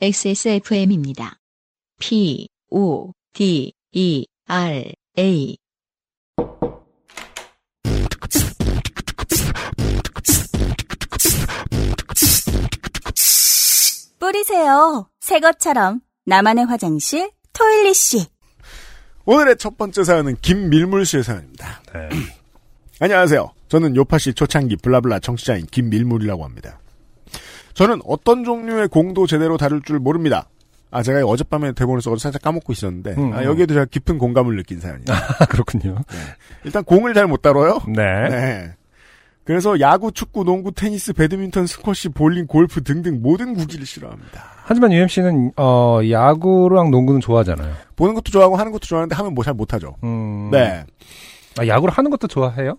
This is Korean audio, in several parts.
XSFM입니다. P, O, D, E, R, A. 뿌리세요. 새 것처럼 나만의 화장실 토일리 씨. 오늘의 첫 번째 사연은 김밀물 씨의 사연입니다. 네. 안녕하세요. 저는 요파시 초창기 블라블라 청취자인 김밀물이라고 합니다. 저는 어떤 종류의 공도 제대로 다룰 줄 모릅니다. 아, 제가 어젯밤에 대본을 써서 살짝 까먹고 있었는데, 음, 아, 음. 여기에도 제가 깊은 공감을 느낀 사연이에요. 아, 그렇군요. 일단 공을 잘 못 다뤄요. 네. 네. 그래서 야구, 축구, 농구, 테니스, 배드민턴, 스쿼시, 볼링, 골프 등등 모든 구기를 싫어합니다. 하지만 UMC는, 어, 야구랑 농구는 좋아하잖아요. 보는 것도 좋아하고 하는 것도 좋아하는데 하면 뭐 잘 못하죠. 음. 네. 아, 야구를 하는 것도 좋아해요?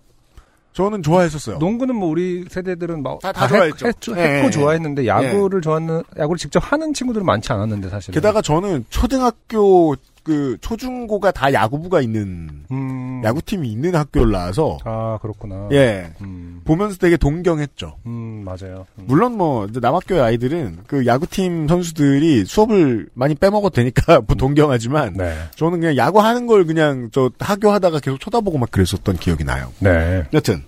저는 좋아했었어요. 농구는 뭐 우리 세대들은 막. 다- 다 좋아했죠. 했, 고 네. 좋아했는데, 야구를 좋아하는, 야구를 직접 하는 친구들은 많지 않았는데, 사실은. 게다가 저는 초등학교 그 초중고가 다 야구부가 있는 음. 야구팀이 있는 학교를 나와서 아, 그렇구나. 예 음. 보면서 되게 동경했죠. 음, 맞아요. 음. 물론 뭐 이제 남학교의 아이들은 그 야구팀 선수들이 수업을 많이 빼먹어도 되니까 뭐 동경하지만 네. 저는 그냥 야구하는 걸 그냥 저 학교 하다가 계속 쳐다보고 막 그랬었던 기억이 나요. 네. 여튼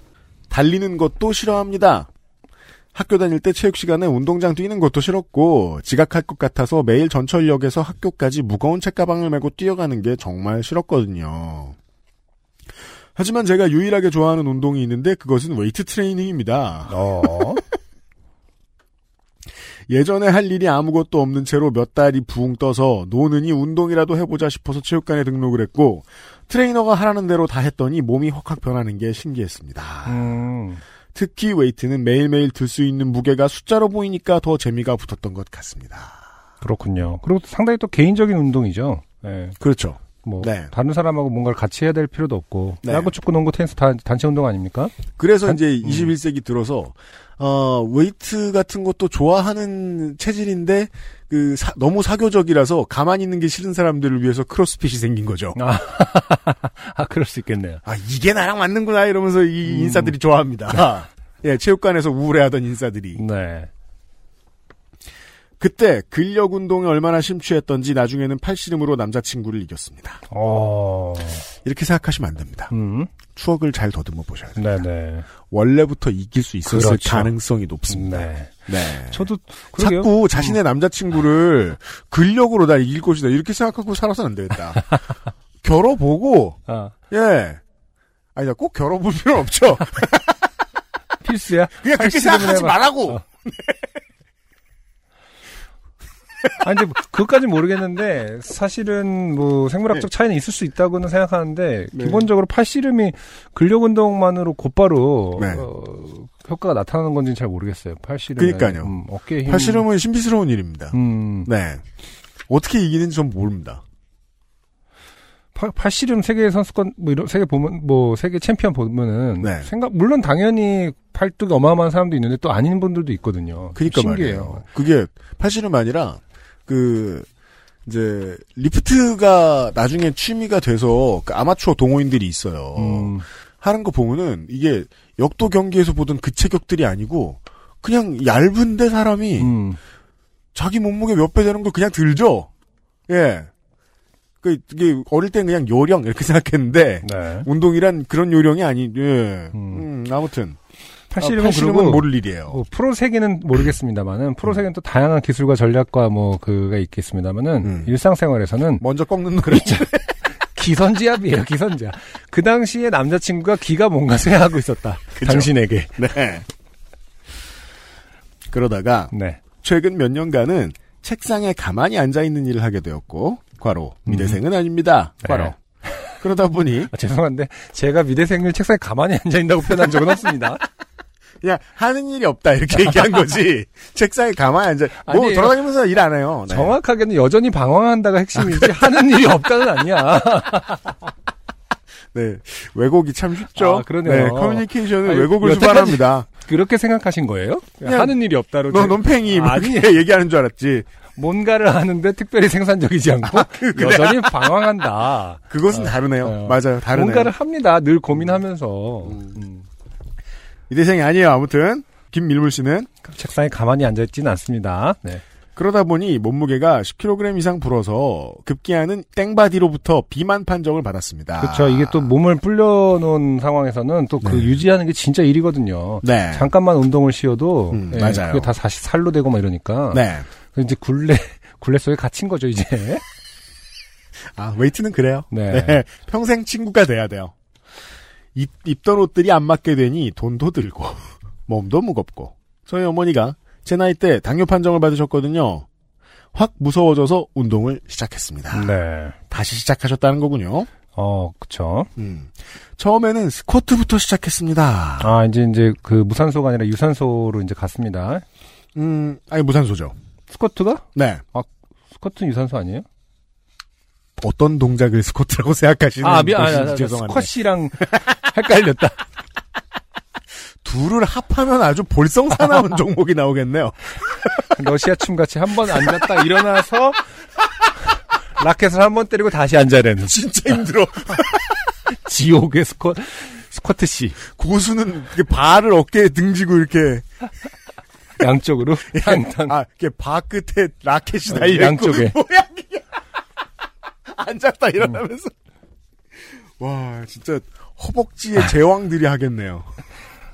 달리는 것도 싫어합니다. 학교 다닐 때 체육 시간에 운동장 뛰는 것도 싫었고 지각할 것 같아서 매일 전철역에서 학교까지 무거운 책가방을 메고 뛰어가는 게 정말 싫었거든요. 하지만 제가 유일하게 좋아하는 운동이 있는데 그것은 웨이트 트레이닝입니다. 어. 예전에 할 일이 아무것도 없는 채로 몇 달이 붕 떠서 노느니 운동이라도 해보자 싶어서 체육관에 등록을 했고 트레이너가 하라는 대로 다 했더니 몸이 확확 변하는 게 신기했습니다. 음. 특히 웨이트는 매일매일 들 수 있는 무게가 숫자로 보이니까 더 재미가 붙었던 것 같습니다. 그렇군요. 그리고 상당히 또 개인적인 운동이죠. 네. 그렇죠. 뭐 네. 다른 사람하고 뭔가를 같이 해야 될 필요도 없고 네. 야구, 축구, 농구, 테니스 다 단체 운동 아닙니까? 그래서 단- 이제 음. 21세기 들어서 어 웨이트 같은 것도 좋아하는 체질인데 그 사- 너무 사교적이라서 가만히 있는 게 싫은 사람들을 위해서 크로스핏이 생긴 거죠. 아, 아 그럴 수 있겠네요. 아 이게 나랑 맞는구나 이러면서 이 음. 인싸들이 좋아합니다. 예, 체육관에서 우울해하던 인싸들이. 네. 그때 근력 운동에 얼마나 심취했던지 나중에는 팔씨름으로 남자친구를 이겼습니다. 어, 이렇게 생각하시면 안 됩니다. 음, 추억을 잘 더듬어 보셔야 돼요. 네네. 원래부터 이길 수 있었을 그렇죠. 가능성이 높습니다. 네. 네. 저도 그러게요. 자꾸 자신의 남자친구를 근력으로 다 이길 것이다 이렇게 생각하고 살아서는 안 되겠다. 겨뤄보고 아, 예 아니 꼭 겨뤄볼 필요는 없죠. 필수야. 그냥 그렇게 생각하지 해봐. 말라고. 어. 아니, 근데 그것까진 모르겠는데, 사실은 뭐 생물학적 차이는 있을 수 있다고는 생각하는데, 네. 기본적으로 팔씨름이 근력 운동만으로 곧바로, 네. 어, 효과가 나타나는 건지는 잘 모르겠어요. 팔씨름. 그러니까요. 음, 어깨 힘. 팔씨름은 신비스러운 일입니다. 음, 네 어떻게 이기는지 전 모릅니다. 팔, 팔씨름 세계 선수권, 뭐 이런, 세계 보면, 뭐, 세계 챔피언 보면은, 네. 생각, 물론 당연히 팔뚝이 어마어마한 사람도 있는데 또 아닌 분들도 있거든요. 그니까 신기해요. 말이에요. 그게 팔씨름 아니라 그 이제 리프트가 나중에 취미가 돼서 그 아마추어 동호인들이 있어요. 음, 하는 거 보면은 이게 역도 경기에서 보던 그 체격들이 아니고 그냥 얇은데 사람이 음, 자기 몸무게 몇 배 되는 걸 그냥 들죠. 예. 그 이게 어릴 땐 그냥 요령 이렇게 생각했는데 네. 운동이란 그런 요령이 아니. 예. 음. 음, 아무튼 팔씨름은, 아, 팔씨름은 그리고 모를 일이에요. 뭐 프로 세계는 모르겠습니다만은 프로 세계는 또 다양한 기술과 전략과 뭐 그가 있겠습니다만은 음. 일상생활에서는 먼저 꺾는. 그렇죠. 기선지압이에요 기선지압. 그 당시에 남자친구가 기가 뭔가 쇠하고 있었다. 그죠. 당신에게. 네. 그러다가 네. 최근 몇 년간은 책상에 가만히 앉아 있는 일을 하게 되었고, 과로 미대생은 아닙니다. 과로. 네. 그러다 보니 아, 죄송한데 제가 미대생을 책상에 가만히 앉아 있다고 표현한 적은 없습니다. 그냥 하는 일이 없다 이렇게 얘기한 거지. 책상에 가만히 앉아. 뭐 아니에요. 돌아다니면서 일 안 해요. 네. 정확하게는 여전히 방황한다가 핵심이지 하는 일이 없다는 아니야. 네. 왜곡이 참 쉽죠. 아, 그러네요. 네, 커뮤니케이션은 아니, 왜곡을 수반합니다. 그렇게 생각하신 거예요? 그냥 하는 일이 없다로 너 제- 논팽이 뭐. 이렇게 얘기하는 줄 알았지. 뭔가를 하는데 특별히 생산적이지 않고 여전히 방황한다. 그것은 다르네요. 어. 맞아요. 다르네요. 뭔가를 합니다. 늘 고민하면서 음. 이대생이 아니에요. 아무튼 김밀물 씨는 책상에 가만히 앉아 있지는 않습니다. 네. 그러다 보니 몸무게가 10kg 이상 불어서 급기야는 땡바디로부터 비만 판정을 받았습니다. 그렇죠. 이게 또 몸을 불려놓은 상황에서는 또그 네. 유지하는 게 진짜 일이거든요. 네. 잠깐만 운동을 쉬어도 음, 예, 맞아요. 그게 다 다시 살로 되고 막 이러니까 네. 그 이제 굴레 굴레 속에 갇힌 거죠 이제. 아, 웨이트는 그래요. 네. 네. 평생 친구가 돼야 돼요. 입, 입던 옷들이 안 맞게 되니 돈도 들고, 몸도 무겁고. 저희 어머니가 제 나이 때 당뇨 판정을 받으셨거든요. 확 무서워져서 운동을 시작했습니다. 네. 다시 시작하셨다는 거군요. 어, 그쵸. 음. 처음에는 스쿼트부터 시작했습니다. 아, 이제, 이제, 그, 무산소가 아니라 유산소로 이제 갔습니다. 음, 아니, 무산소죠. 스쿼트가? 네. 스쿼트는 유산소 아니에요? 어떤 동작을 스쿼트라고 생각하시는 아, 아, 아, 아, 죄송한데. 스쿼시랑 헷갈렸다. 둘을 합하면 아주 볼썽사나운 종목이 나오겠네요. 러시아 춤 같이 한 번 앉았다 일어나서 라켓을 한 번 때리고 다시 앉아야 되는 진짜 힘들어. 지옥의 스쿼, 스쿼트시. 고수는 발을 어깨에 등지고 이렇게 양쪽으로. 탕탕. 아, 이렇게 바 끝에 라켓이 어, 달려 있고 양쪽에. 뭐야 이게 앉았다 일어나면서 와 진짜 허벅지의 제왕들이 하겠네요.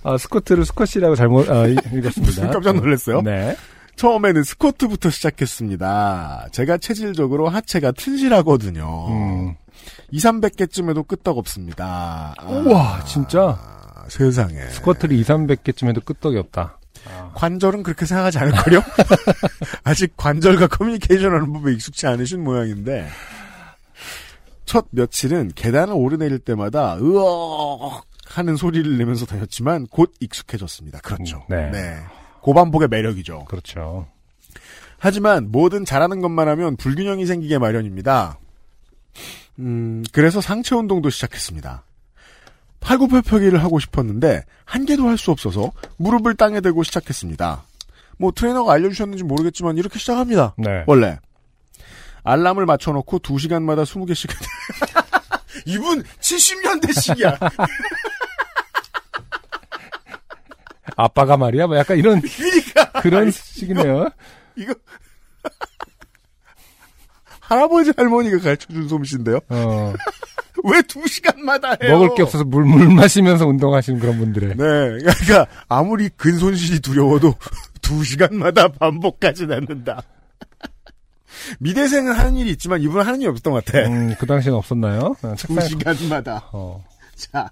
아, 스쿼트를 스쿼시라고 잘못, 아, 이- 읽었습니다. 깜짝 놀랐어요. 네. 처음에는 스쿼트부터 시작했습니다. 제가 체질적으로 하체가 튼실하거든요. 음. 2, 300개쯤 해도 끄떡없습니다. 아, 우와, 진짜. 세상에. 스쿼트를 2, 300개쯤 해도 끄떡이 없다. 관절은 그렇게 생각하지 않을걸요? 아직 관절과 커뮤니케이션 하는 법에 익숙치 않으신 모양인데 첫 며칠은 계단을 오르내릴 때마다 으억 하는 소리를 내면서 다녔지만 곧 익숙해졌습니다. 그렇죠. 음, 네. 고반복의 매력이죠. 그렇죠. 하지만 뭐든 잘하는 것만 하면 불균형이 생기게 마련입니다. 음, 그래서 상체 운동도 시작했습니다. 팔굽혀펴기를 하고 싶었는데 한 개도 할 수 없어서 무릎을 땅에 대고 시작했습니다. 뭐 트레이너가 알려주셨는지 모르겠지만 이렇게 시작합니다. 네. 원래 알람을 맞춰놓고 2시간마다 20개씩 이분 70년대식이야. 아빠가 말이야? 뭐 약간 이런, 그러니까 그런 식이네요. 이거 할아버지 할머니가 가르쳐준 솜씨인데요. 어, 왜 2시간마다 해요? 먹을 게 없어서 물, 물 마시면서 운동하시는 그런 분들의. 네, 그러니까 아무리 근손실이 두려워도 두 시간마다 반복하진 않는다. 미대생은 하는 일이 있지만 이분은 하는 일이 없었던 것 같아. 음, 그 당시에는 없었나요? 어, 두 책상에- 시간마다. 어. 자.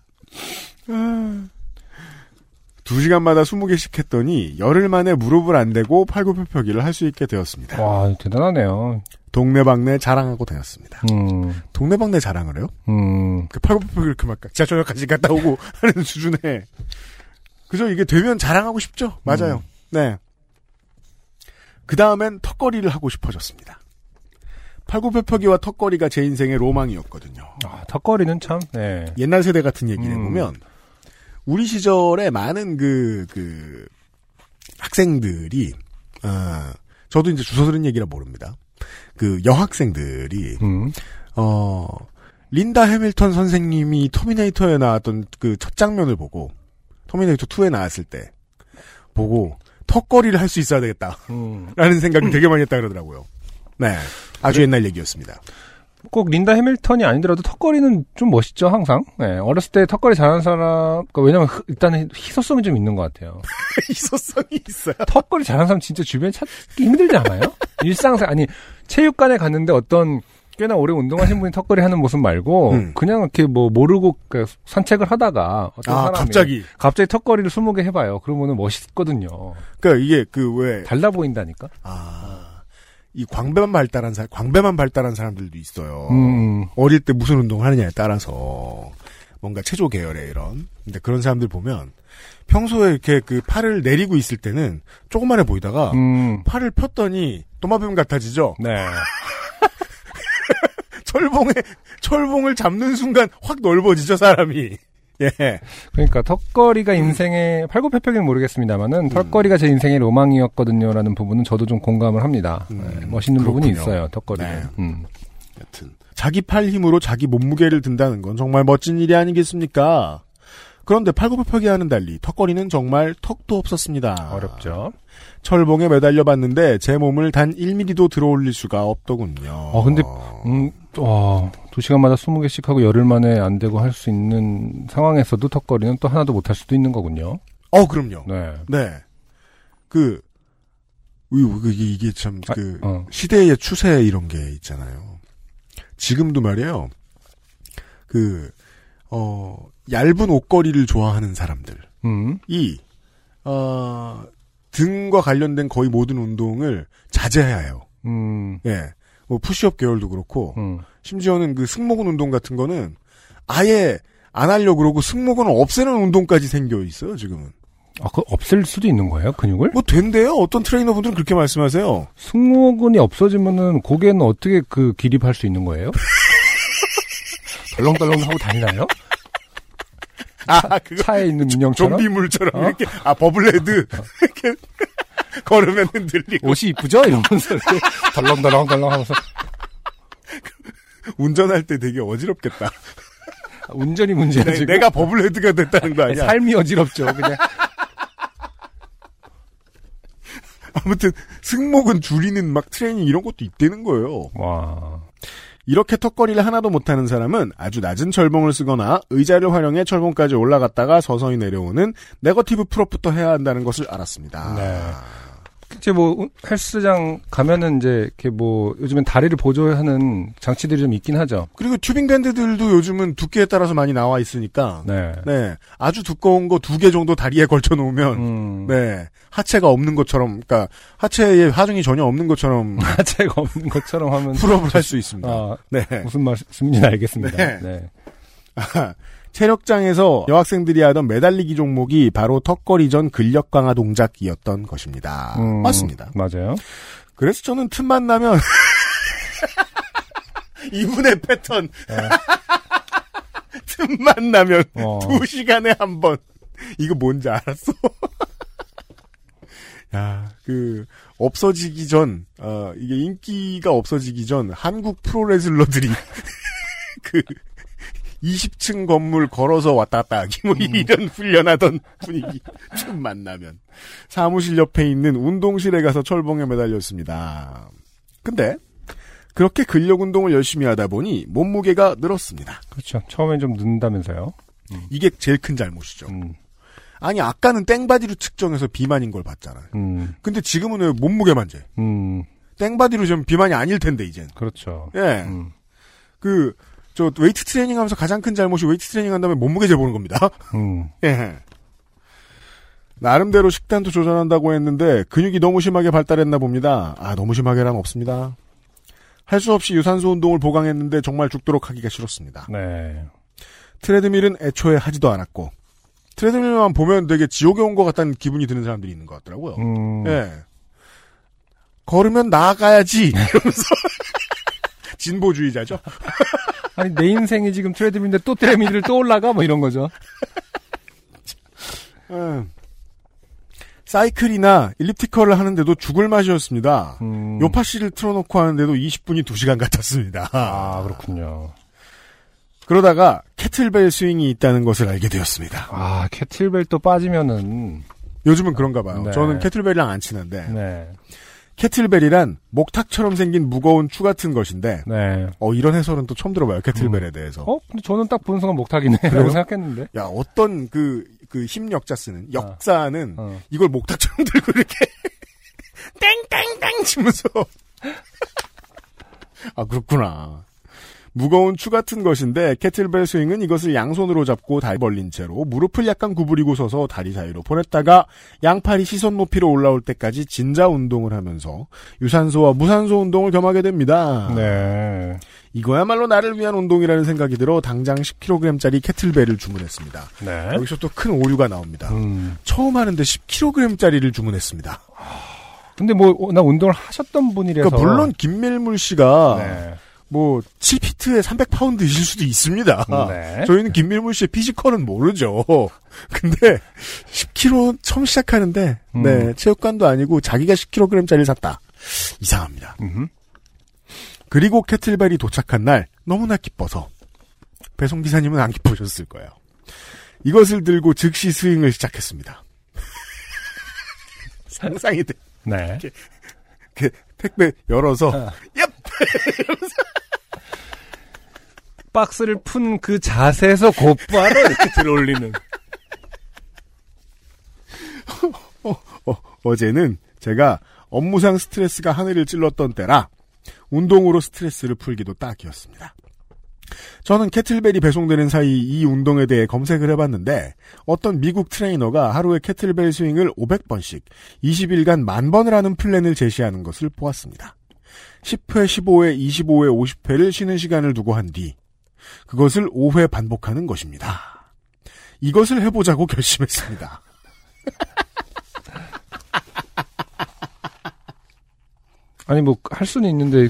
두 시간마다 20개씩 했더니 열흘 만에 무릎을 안 대고 팔굽혀펴기를 할 수 있게 되었습니다. 와, 대단하네요. 동네방네 자랑하고 다녔습니다. 음, 동네방네 자랑을 해요? 음, 그 팔굽혀펴기를 그만 지하철역까지 갔다 오고 하는 수준에 그죠 이게 되면 자랑하고 싶죠 맞아요 네. 그 다음엔 턱걸이를 하고 싶어졌습니다 팔굽혀펴기와 턱걸이가 제 인생의 로망이었거든요 아, 턱걸이는 참, 네. 옛날 세대 같은 얘기를 음. 해보면 우리 시절에 많은 그, 그 학생들이 어, 저도 이제 주워 들은 얘기라 모릅니다 그 여학생들이 음, 어, 린다 해밀턴 선생님이 터미네이터에 나왔던 그 첫 장면을 보고, 터미네이터 2에 나왔을 때, 보고, 턱걸이를 할 수 있어야 되겠다. 음. 라는 생각을 되게 많이 했다 그러더라고요. 네. 아주 옛날 얘기였습니다. 꼭 린다 해밀턴이 아니더라도 턱걸이는 좀 멋있죠, 항상. 네, 어렸을 때 턱걸이 잘하는 사람, 그러니까 왜냐면 흐- 일단은 희소성이 좀 있는 것 같아요. 희소성이 있어요. 턱걸이 잘하는 사람 진짜 주변에 찾기 힘들지 않아요? 일상생, 아니, 체육관에 갔는데 어떤 꽤나 오래 운동하신 분이 턱걸이 하는 모습 말고, 음. 그냥 이렇게 뭐 모르고 그 산책을 하다가 어떤 아, 사람이 갑자기. 갑자기 턱걸이를 20개 해봐요. 그러면은 멋있거든요. 그니까 이게 그 왜, 달라 보인다니까? 아, 이 광배만 발달한 사, 광배만 발달한 사람들도 있어요. 음, 어릴 때 무슨 운동을 하느냐에 따라서 뭔가 체조 계열의 이런 근데 그런 사람들 보면 평소에 이렇게 그 팔을 내리고 있을 때는 조그만해 보이다가 음, 팔을 폈더니 도마뱀 같아지죠. 네. 철봉에 철봉을 잡는 순간 확 넓어지죠 사람이. 예. 그러니까 턱걸이가 인생의 팔굽혀펴기는 모르겠습니다만은 턱걸이가 제 인생의 로망이었거든요라는 부분은 저도 좀 공감을 합니다. 음, 네, 멋있는 부분이 그렇군요. 있어요 턱걸이는. 네. 음. 여튼 자기 팔 힘으로 자기 몸무게를 든다는 건 정말 멋진 일이 아니겠습니까? 그런데 팔굽혀펴기하는 달리 턱걸이는 정말 턱도 없었습니다. 어렵죠. 철봉에 매달려 봤는데 제 몸을 단 1mm도 들어올릴 수가 없더군요. 어, 근데, 음, 와, 두 시간마다 20개씩 하고 열흘 만에 안 되고 할 수 있는 상황에서도 턱걸이는 또 하나도 못 할 수도 있는 거군요. 어, 그럼요. 네. 네. 그, 이- 이게, 참, 아, 그, 어. 시대의 추세 이런 게 있잖아요. 지금도 말이에요. 그, 어, 얇은 옷걸이를 좋아하는 사람들이, 음, 어, 등과 관련된 거의 모든 운동을 자제해야 해요. 음, 예. 뭐, 푸시업 계열도 그렇고, 음. 심지어는 그 승모근 운동 같은 거는 아예 안 하려고 그러고 승모근을 없애는 운동까지 생겨 있어요, 지금은. 아, 그 없앨 수도 있는 거예요, 근육을? 뭐 된대요. 어떤 트레이너분들은 그렇게 말씀하세요. 승모근이 없어지면은 고개는 어떻게 그 기립할 수 있는 거예요? 덜렁덜렁 하고 다니나요? 아, 그거 차에 있는 인형처럼? 좀비물처럼 어? 이렇게 아 버블헤드 이렇게 걸으면 흔들리고 옷이 이쁘죠? 이러면서 덜렁덜렁덜렁 하면서 운전할 때 되게 어지럽겠다. 운전이 문제야 내, 지금. 내가 버블헤드가 됐다는 거 아니야? 삶이 어지럽죠. 그냥 아무튼 승모근 줄이는 막 트레이닝 이런 것도 있다는 거예요. 와. 이렇게 턱걸이를 하나도 못하는 사람은 아주 낮은 철봉을 쓰거나 의자를 활용해 철봉까지 올라갔다가 서서히 내려오는 negative pull-up부터 해야 한다는 것을 알았습니다. 네. 이제 뭐 헬스장 가면은 이제 이렇게 뭐 요즘엔 다리를 보조하는 장치들이 좀 있긴 하죠. 그리고 tubing band들도 요즘은 두께에 따라서 많이 나와 있으니까 네. 네 아주 두꺼운 거 두 개 정도 다리에 걸쳐 놓으면 음. 네 하체가 없는 것처럼 그러니까 하체에 하중이 전혀 없는 것처럼 하체가 없는 것처럼 하면 풀업을 할 수 있습니다. 아, 네. 무슨 말씀인지 알겠습니다. 네. 네. 체력장에서 여학생들이 하던 매달리기 종목이 바로 턱걸이 전 근력 강화 동작이었던 것입니다. 음, 맞습니다. 맞아요. 그래서 저는 틈만 나면 이분의 패턴 틈만 나면 어. 두 시간에 한 번 이거 뭔지 알았어? 야, 그 없어지기 전, 어 이게 인기가 없어지기 전 한국 프로레슬러들이 그 20층 건물 걸어서 왔다 갔다 하기 뭐 이런 훈련하던 분위기 좀 만나면 사무실 옆에 있는 운동실에 가서 철봉에 매달렸습니다. 근데 그렇게 근력 운동을 열심히 하다 보니 몸무게가 늘었습니다. 그렇죠. 처음엔 좀 는다면서요. 이게 제일 큰 잘못이죠. 음. 아니 아까는 땡바디로 측정해서 비만인 걸 봤잖아요. 음. 근데 지금은 왜 몸무게만 재? 음. 땡바디로 좀 비만이 아닐 텐데 이젠. 그렇죠. 예. 음. 그 저 웨이트 트레이닝 하면서 가장 큰 잘못이 웨이트 트레이닝 한 다음에 몸무게 재보는 겁니다. 음. 예. 나름대로 식단도 조절한다고 했는데 근육이 너무 심하게 발달했나 봅니다. 아 너무 심하게란 없습니다. 할 수 없이 유산소 운동을 보강했는데 정말 죽도록 하기가 싫었습니다. 네. 트레드밀은 애초에 하지도 않았고 트레드밀만 보면 되게 지옥에 온 것 같다는 기분이 드는 사람들이 있는 것 같더라고요. 음. 예. 걸으면 나아가야지 이러면서 진보주의자죠. 아니 내 인생이 지금 트레드밀인데 또 트레드밀을 또 올라가 뭐 이런 거죠. 음. 사이클이나 일리프티컬을 하는데도 죽을 맛이었습니다. 음. 요파 씨를 틀어놓고 하는데도 20분이 2시간 같았습니다. 아 그렇군요. 그러다가 kettlebell swing이 있다는 것을 알게 되었습니다. 아 캐틀벨 또 빠지면은 요즘은 그런가 봐요. 네. 저는 kettlebell이랑 안 치는데 네. kettlebell이란 목탁처럼 생긴 무거운 추 같은 것인데 네. 어 이런 해설은 또 처음 들어봐요. kettlebell에 대해서. 어? 근데 저는 딱 보는 순간 목탁이네 라고 생각했는데. 야 어떤 그 그 힘역자 쓰는 역사는 어. 이걸 목탁처럼 들고 이렇게 땡땡땡 치면서 아 그렇구나. 무거운 추 같은 것인데 캐틀벨 스윙은 이것을 양손으로 잡고 다리 벌린 채로 무릎을 약간 구부리고 서서 다리 사이로 보냈다가 양팔이 시선 높이로 올라올 때까지 진자 운동을 하면서 유산소와 무산소 운동을 겸하게 됩니다. 네. 이거야말로 나를 위한 운동이라는 생각이 들어 당장 10kg짜리 캐틀벨을 주문했습니다. 네. 여기서 또 큰 오류가 나옵니다. 음. 처음 하는데 10kg짜리를 주문했습니다. 근데 뭐 나 운동을 하셨던 분이라서. 그러니까 물론 김밀물 씨가 네. 뭐 7피트에 300파운드이실 수도 있습니다. 네. 저희는 김밀물 씨의 피지컬은 모르죠. 근데 10kg 처음 시작하는데 음. 네 체육관도 아니고 자기가 10kg짜리를 샀다. 이상합니다. 음흠. 그리고 캐틀벨이 도착한 날 너무나 기뻐서 배송 기사님은 안 기쁘셨을 거예요. 이것을 들고 즉시 스윙을 시작했습니다. 상상이 돼. 네. 그 택배 열어서 어. 얍! 박스를 푼 그 자세에서 곧바로 이렇게 들어올리는. 어, 어제는 제가 업무상 스트레스가 하늘을 찔렀던 때라 운동으로 스트레스를 풀기도 딱이었습니다. 저는 캐틀벨이 배송되는 사이 이 운동에 대해 검색을 해봤는데 어떤 미국 트레이너가 하루에 kettlebell swing을 500번씩 20일간 만 번을 하는 플랜을 제시하는 것을 보았습니다. 10회, 15회, 25회, 50회를 쉬는 시간을 두고 한 뒤 그것을 5회 반복하는 것입니다. 이것을 해보자고 결심했습니다. 아니 뭐 할 수는 있는데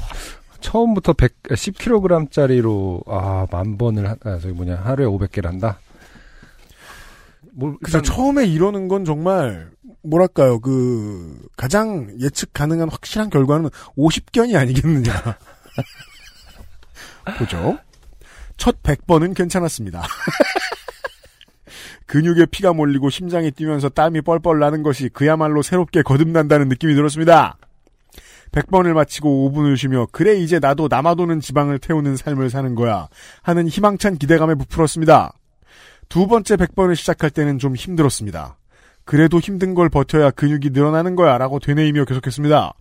처음부터 100, 10kg짜리로 아 만 번을 하, 아, 저기 뭐냐 하루에 500개를 한다. 뭐. 일단 처음에 이러는 건 정말 뭐랄까요 그 가장 예측 가능한 확실한 결과는 50견이 아니겠느냐. 보죠. 첫 100번은 괜찮았습니다. 근육에 피가 몰리고 심장이 뛰면서 땀이 뻘뻘 나는 것이 그야말로 새롭게 거듭난다는 느낌이 들었습니다. 100번을 마치고 5분을 쉬며 그래 이제 나도 남아도는 지방을 태우는 삶을 사는 거야 하는 희망찬 기대감에 부풀었습니다. 두 번째 100번을 시작할 때는 좀 힘들었습니다. 그래도 힘든 걸 버텨야 근육이 늘어나는 거야 라고 되뇌이며 계속했습니다.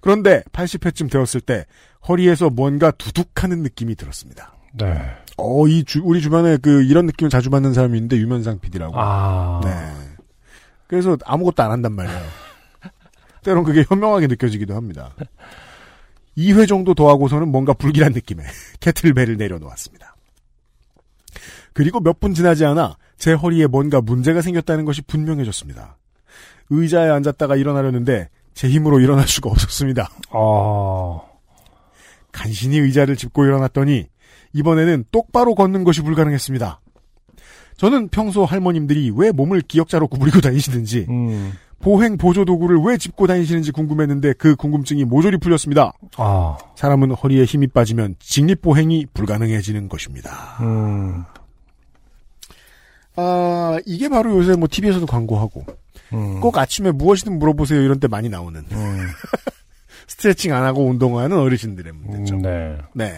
그런데 80회쯤 되었을 때 허리에서 뭔가 두둑하는 느낌이 들었습니다. 네. 어, 이 주- 우리 주변에 그 이런 느낌을 자주 받는 사람이 있는데 유면상 PD라고. 아. 네. 그래서 아무것도 안 한단 말이에요. 때론 그게 현명하게 느껴지기도 합니다. 2회 정도 더 하고서는 뭔가 불길한 느낌의 캐틀벨을 내려놓았습니다. 그리고 몇 분 지나지 않아 제 허리에 뭔가 문제가 생겼다는 것이 분명해졌습니다. 의자에 앉았다가 일어나려는데 제 힘으로 일어날 수가 없었습니다. 아. 간신히 의자를 짚고 일어났더니 이번에는 똑바로 걷는 것이 불가능했습니다. 저는 평소 할머님들이 왜 몸을 기역자로 구부리고 다니시는지 음. 보행 보조 도구를 왜 짚고 다니시는지 궁금했는데 그 궁금증이 모조리 풀렸습니다. 아. 사람은 허리에 힘이 빠지면 직립 보행이 불가능해지는 것입니다. 음. 아 이게 바로 요새 뭐 TV에서도 광고하고 음. 꼭 아침에 무엇이든 물어보세요 이런 때 많이 나오는 음. 스트레칭 안 하고 운동하는 어르신들의 문제죠. 음, 네. 네.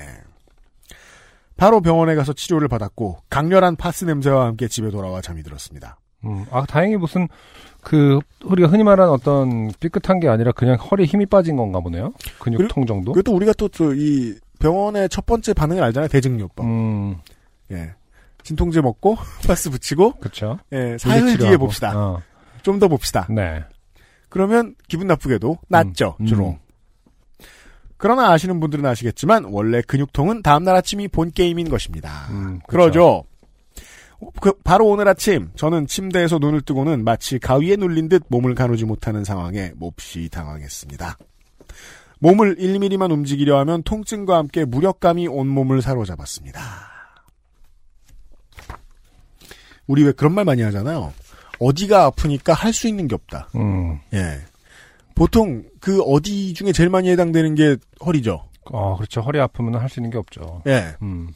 바로 병원에 가서 치료를 받았고 강렬한 파스 냄새와 함께 집에 돌아와 잠이 들었습니다. 음. 아, 다행히 무슨 그 우리가 흔히 말하는 어떤 삐끗한 게 아니라 그냥 허리에 힘이 빠진 건가 보네요. 근육통 정도. 그것도 우리가 또 이 병원의 첫 번째 반응을 알잖아요. 대증요법. 음. 예. 진통제 먹고 파스 붙이고 그렇죠. 예, 사흘 뒤에 봅시다. 어. 좀더 봅시다. 네. 그러면 기분 나쁘게도 낫죠. 음. 주로. 그러나 아시는 분들은 아시겠지만 원래 근육통은 다음날 아침이 본 게임인 것입니다. 음, 그러죠. 그, 바로 오늘 아침 저는 침대에서 눈을 뜨고는 마치 가위에 눌린 듯 몸을 가누지 못하는 상황에 몹시 당황했습니다. 몸을 1mm만 움직이려 하면 통증과 함께 무력감이 온몸을 사로잡았습니다. 우리 왜 그런 말 많이 하잖아요. 어디가 아프니까 할 수 있는 게 없다. 음. 예. 보통 그 어디 중에 제일 많이 해당되는 게 허리죠. 어, 그렇죠. 허리 아프면 할 수 있는 게 없죠. 예. 음.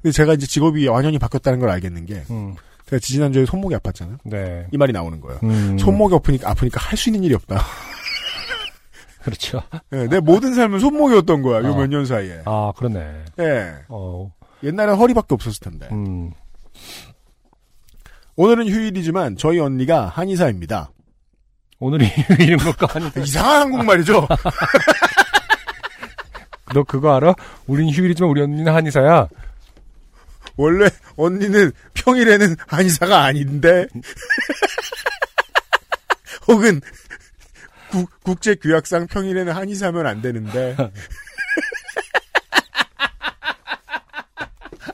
근데 제가 이제 직업이 완전히 바뀌었다는 걸 알겠는 게 음. 제가 지지난주에 손목이 아팠잖아요. 네. 이 말이 나오는 거예요. 음. 손목이 아프니까 아프니까 할 수 있는 일이 없다. 그렇죠. 예, 내 모든 삶은 손목이었던 거야. 요 어. 몇년 사이에. 아, 그러네. 예. 어. 옛날엔 허리밖에 없었을 텐데. 음. 오늘은 휴일이지만 저희 언니가 한의사입니다. 오늘이 이런 것도 아니 이상한 한국말이죠. 너 그거 알아? 우린 휴일이지만 우리 언니는 한의사야. 원래 언니는 평일에는 한의사가 아닌데. 혹은 국, 국제 규약상 평일에는 한의사면 안 되는데.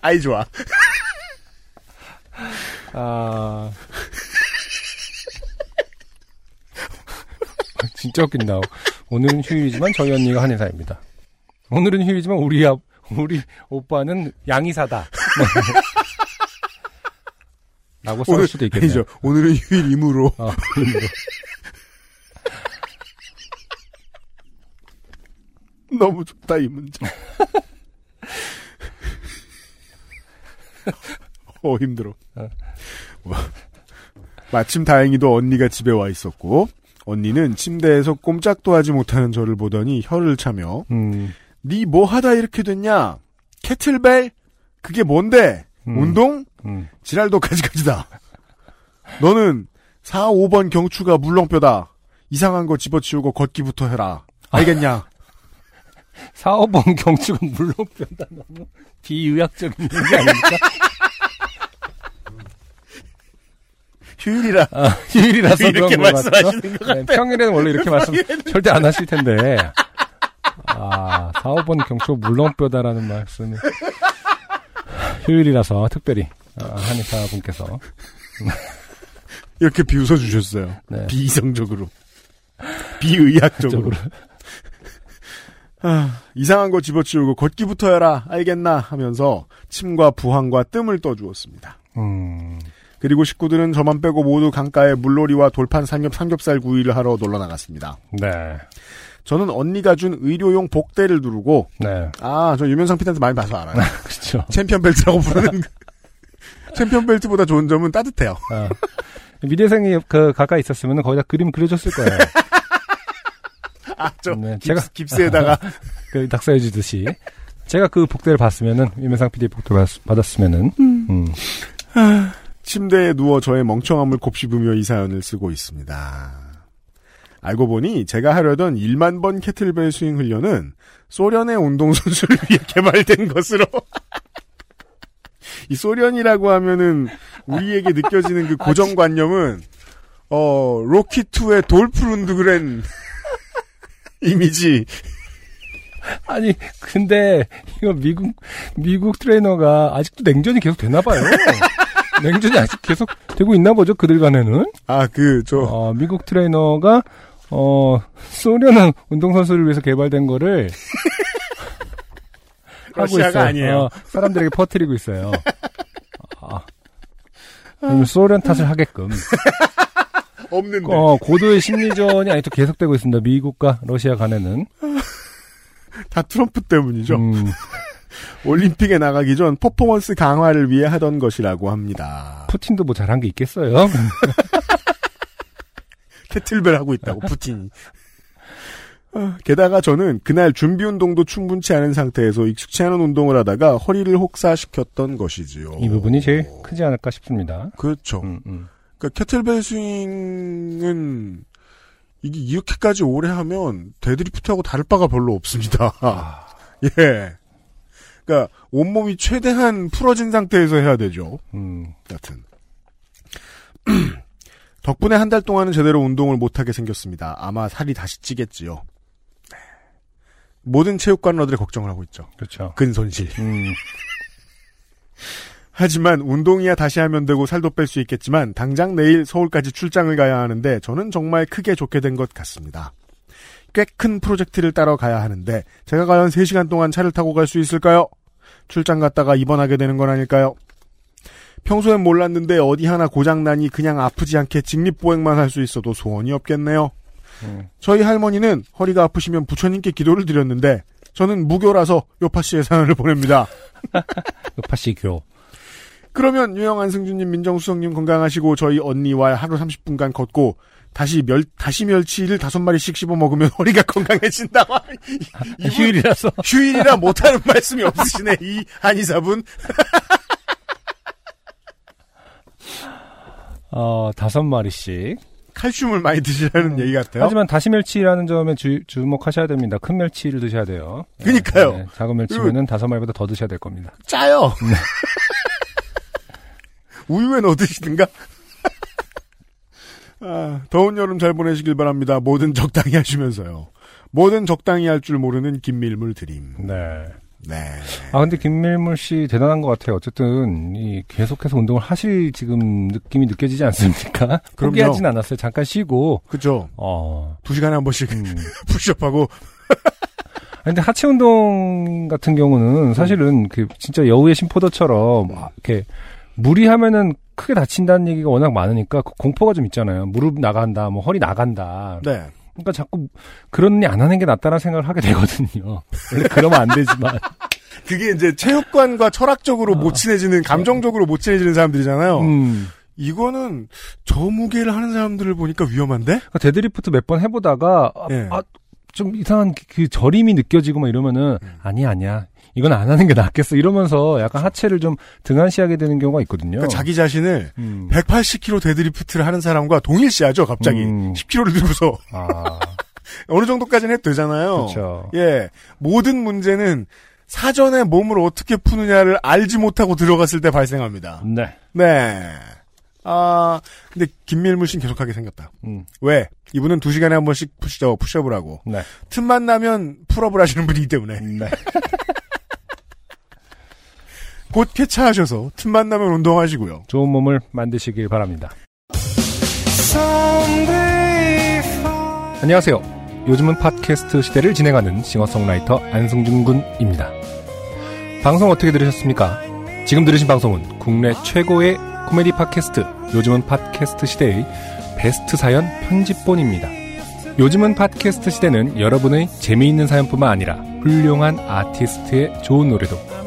아이 좋아. 아. 진짜 웃긴다. 오늘은 휴일이지만 저희 언니가 한의사입니다. 오늘은 휴일이지만 우리 아, 우리 오빠는 양의사다. 라고 써 오늘 수도 있겠네요. 아니죠. 오늘은 휴일이므로. 아. 너무 좋다 이 문제. 어 힘들어. 어. 마침 다행히도 언니가 집에 와 있었고 언니는 침대에서 꼼짝도 하지 못하는 저를 보더니 혀를 차며 음, 니뭐 하다 이렇게 됐냐? 캐틀벨? 그게 뭔데? 음. 운동? 음. 지랄도 가지가지다. 너는 4, 5번 경추가 물렁뼈다. 이상한 거 집어치우고 걷기부터 해라. 알겠냐? 4, 5번 경축은 물론 변다 너무 비의학적인 얘기 아닙니까? 휴일이라. 아, 휴일이라서 그런 이렇게? 말씀하시는 것 네, 평일에는 원래 이렇게 말씀 절대 안 하실 텐데. 아, 4, 5번 경축 물렁뼈다라는 말씀이. 휴일이라서 특별히 아, 한의사 분께서 이렇게 비웃어 주셨어요. 네. 비이성적으로. 비의학적으로. 아, 이상한 거 집어치우고 걷기부터 해라. 알겠나? 하면서 침과 부항과 뜸을 떠주었습니다. 음, 그리고 식구들은 저만 빼고 모두 강가에 물놀이와 돌판 삼겹, 삼겹살 구이를 하러 놀러 나갔습니다. 네, 저는 언니가 준 의료용 복대를 두르고 네, 아, 저 유명상 PD한테 많이 봐서 알아요. 그렇죠. 챔피언 벨트라고 부르는 그 챔피언 벨트보다 좋은 점은 따뜻해요. 아, 미대생이 그 가까이 있었으면 거기다 그림 그려줬을 거예요. 아, 저 네, 깁스, 제가- 깁스에다가 그 낙서해 주듯이 제가 그 복대를 봤으면은 유명상 PD 복대 받, 받았으면은 음. 침대에 누워 저의 멍청함을 곱씹으며 이 사연을 쓰고 있습니다. 알고 보니 제가 하려던 1만 번 캐틀벨 스윙 훈련은 소련의 운동선수를 위해 개발된 것으로 이 소련이라고 하면은 우리에게 느껴지는 그 고정관념은 어 로키 2의 돌프룬드그렌 이미지 아니 근데 이거 미국 미국 트레이너가 아직도 냉전이 계속 되나 봐요. 냉전이 아직 계속 되고 있나 보죠 그들 간에는. 아그저 어, 미국 트레이너가 어 소련은 운동선수를 위해서 개발된 거를 하고 러시아가 있어요. 아니에요. 어, 사람들에게 퍼뜨리고 있어요. 아, 소련 탓을 하게끔. 없는데 어, 고도의 심리전이 아직도 계속되고 있습니다. 미국과 러시아 간에는. 다 트럼프 때문이죠. 음, 올림픽에 나가기 전 퍼포먼스 강화를 위해 하던 것이라고 합니다. 푸틴도 뭐 잘한 게 있겠어요? 캐틀벨 하고 있다고 푸틴이. 어, 게다가 저는 그날 준비 운동도 충분치 않은 상태에서 익숙치 않은 운동을 하다가 허리를 혹사시켰던 것이지요. 이 부분이 제일 크지 않을까 싶습니다. 그렇죠. 음, 음. 그러니까 kettlebell swing은 이게 이렇게까지 오래 하면 deadlift하고 다를 바가 별로 없습니다. 아. 예. 그러니까 온몸이 최대한 풀어진 상태에서 해야 되죠. 음, 여튼 덕분에 한 달 동안은 제대로 운동을 못하게 생겼습니다. 아마 살이 다시 찌겠지요. 네. 모든 체육관러들의 걱정을 하고 있죠. 그렇죠. 근손실. 음, 하지만 운동이야 다시 하면 되고 살도 뺄 수 있겠지만 당장 내일 서울까지 출장을 가야 하는데 저는 정말 크게 좋게 된 것 같습니다. 꽤 큰 프로젝트를 따러 가야 하는데 제가 과연 3시간 동안 차를 타고 갈 수 있을까요? 출장 갔다가 입원하게 되는 건 아닐까요? 평소엔 몰랐는데 어디 하나 고장나니 그냥 아프지 않게 직립보행만 할 수 있어도 소원이 없겠네요. 음. 저희 할머니는 허리가 아프시면 부처님께 기도를 드렸는데 저는 무교라서 요파 씨의 사연을 보냅니다. 요파시 교. 그러면 유영한 승준님, 민정수석님 건강하시고 저희 언니와 하루 30분간 걷고 다시 멸 다시 멸치를 다섯 마리씩 씹어 먹으면 허리가 건강해진다. 휴일이라서. 휴일이라 못하는 말씀이 없으시네 이 한의사분. 어, 다섯 마리씩. 칼슘을 많이 드시라는 얘기 같아요. 하지만 다시 멸치라는 점에 주, 주목하셔야 됩니다. 큰 멸치를 드셔야 돼요. 그니까요. 네, 작은 멸치면은 다섯 마리보다 더 드셔야 될 겁니다. 짜요. 우유에 넣어 드시든가. 아, 더운 여름 잘 보내시길 바랍니다. 뭐든 적당히 하시면서요. 뭐든 적당히 할 줄 모르는 김밀물 드림. 네. 네. 아, 근데 김밀물 씨 대단한 것 같아요. 어쨌든, 이, 계속해서 운동을 하실 지금 느낌이 느껴지지 않습니까? 포기하진 않았어요. 잠깐 쉬고, 그죠. 어, 두 시간에 한 번씩 음. 푸시업하고. 아, 근데 하체 운동 같은 경우는 사실은 그 진짜 여우의 심포도처럼 막 이렇게 무리하면은 크게 다친다는 얘기가 워낙 많으니까 그 공포가 좀 있잖아요. 무릎 나간다, 뭐 허리 나간다. 네. 그러니까 자꾸 그런 일 안 하는 게 낫다는 생각을 하게 되거든요. 원래 그러면 안 되지만. 그게 이제 체육관과 철학적으로 못 친해지는, 감정적으로 못 친해지는 사람들이잖아요. 음, 이거는 저 무게를 하는 사람들을 보니까 위험한데? 그러니까 데드리프트 몇 번 해보다가 아, 예. 아, 좀 이상한 그, 그 저림이 느껴지고 막 이러면은 음. 아니야 아니야 이건 안 하는 게 낫겠어 이러면서 약간 하체를 좀 등한시하게 되는 경우가 있거든요. 그러니까 자기 자신을 음. 180kg deadlift를 하는 사람과 동일시하죠, 갑자기. 음. 10kg를 들고서. 아 어느 정도까지는 해도 되잖아요. 그렇죠. 예. 모든 문제는 사전에 몸을 어떻게 푸느냐를 알지 못하고 들어갔을 때 발생합니다. 네. 네. 아, 근데 김밀물 씨는 계속하게 생겼다. 음. 왜? 이분은 두 시간에 한 번씩 push-up, push-up을 하고, 네. 틈만 나면 pull-up을 하시는 분이기 때문에, 네. 곧 쾌차하셔서, 틈만 나면 운동하시고요. 좋은 몸을 만드시길 바랍니다. 안녕하세요. 요즘은 팟캐스트 시대를 진행하는 싱어송라이터 안승준 군입니다. 방송 어떻게 들으셨습니까? 지금 들으신 방송은 국내 최고의 코미디 팟캐스트 요즘은 팟캐스트 시대의 베스트 사연 편집본입니다. 요즘은 팟캐스트 시대는 여러분의 재미있는 사연뿐만 아니라 훌륭한 아티스트의 좋은 노래도